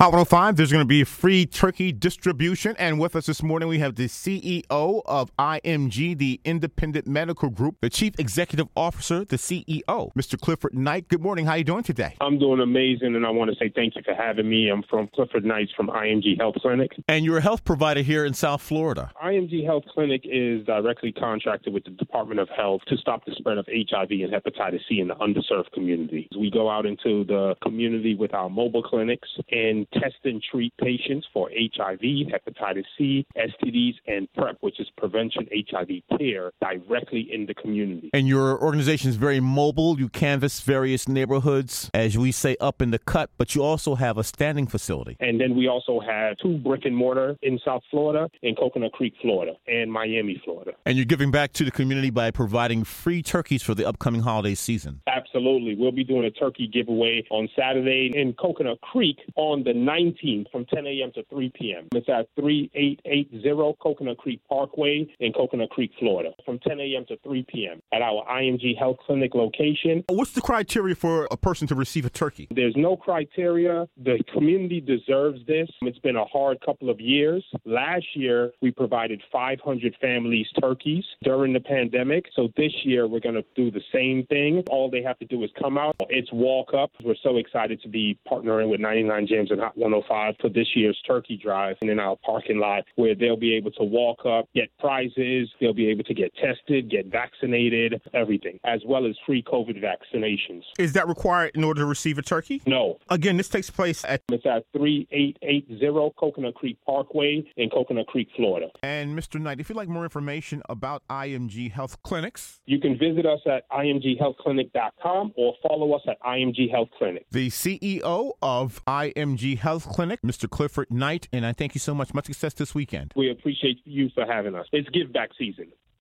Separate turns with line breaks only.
Hot 105, there's going to be free turkey distribution. And with us this morning, we have the CEO of IMG, the Independent Medical Group, the Chief Executive Officer, the CEO, Mr. Clifford Knight. Good morning. How are you doing today?
I'm doing amazing, and I want to say thank you for having me. I'm from Clifford Knights from IMG Health Clinic.
And you're a health provider here in South Florida.
IMG Health Clinic is directly contracted with the Department of Health to stop the spread of HIV and hepatitis C in the underserved community. We go out into the community with our mobile clinics and test and treat patients for HIV, hepatitis C, STDs, and PrEP, which is prevention HIV care, directly in the community.
And your organization is very mobile. You canvass various neighborhoods, as we say, up in the cut, but you also have a standing facility.
And then we also have two brick and mortar in South Florida, in Coconut Creek, Florida, and Miami, Florida.
And you're giving back to the community by providing free turkeys for the upcoming holiday season.
Absolutely. We'll be doing a turkey giveaway on Saturday in Coconut Creek on the 19th from 10 a.m. to 3 p.m. It's at 3880 Coconut Creek Parkway in Coconut Creek, Florida, from 10 a.m. to 3 p.m. at our IMG Health Clinic location.
What's the criteria for a person to receive a turkey?
There's no criteria. The community deserves this. It's been a hard couple of years. Last year, we provided 500 families turkeys during the pandemic. So this year, we're going to do the same thing. All they have to do is come out. It's walk up. We're so excited to be partnering with 99 Jamz and Hot 105 for this year's turkey drive and in our parking lot where they'll be able to walk up, get prizes, they'll be able to get tested, get vaccinated, everything, as well as free COVID vaccinations.
Is that required in order to receive a turkey?
No.
Again, this takes place at.
It's at 3880 Coconut Creek Parkway in Coconut Creek, Florida.
And Mr. Knight, if you'd like more information about IMG Health Clinics,
you can visit us at imghealthclinic.com or follow us at IMG Health Clinic.
The CEO of IMG Health Clinic, Mr. Clifford Knight, and I thank you so much. Much success this weekend.
We appreciate you for having us. It's give back season.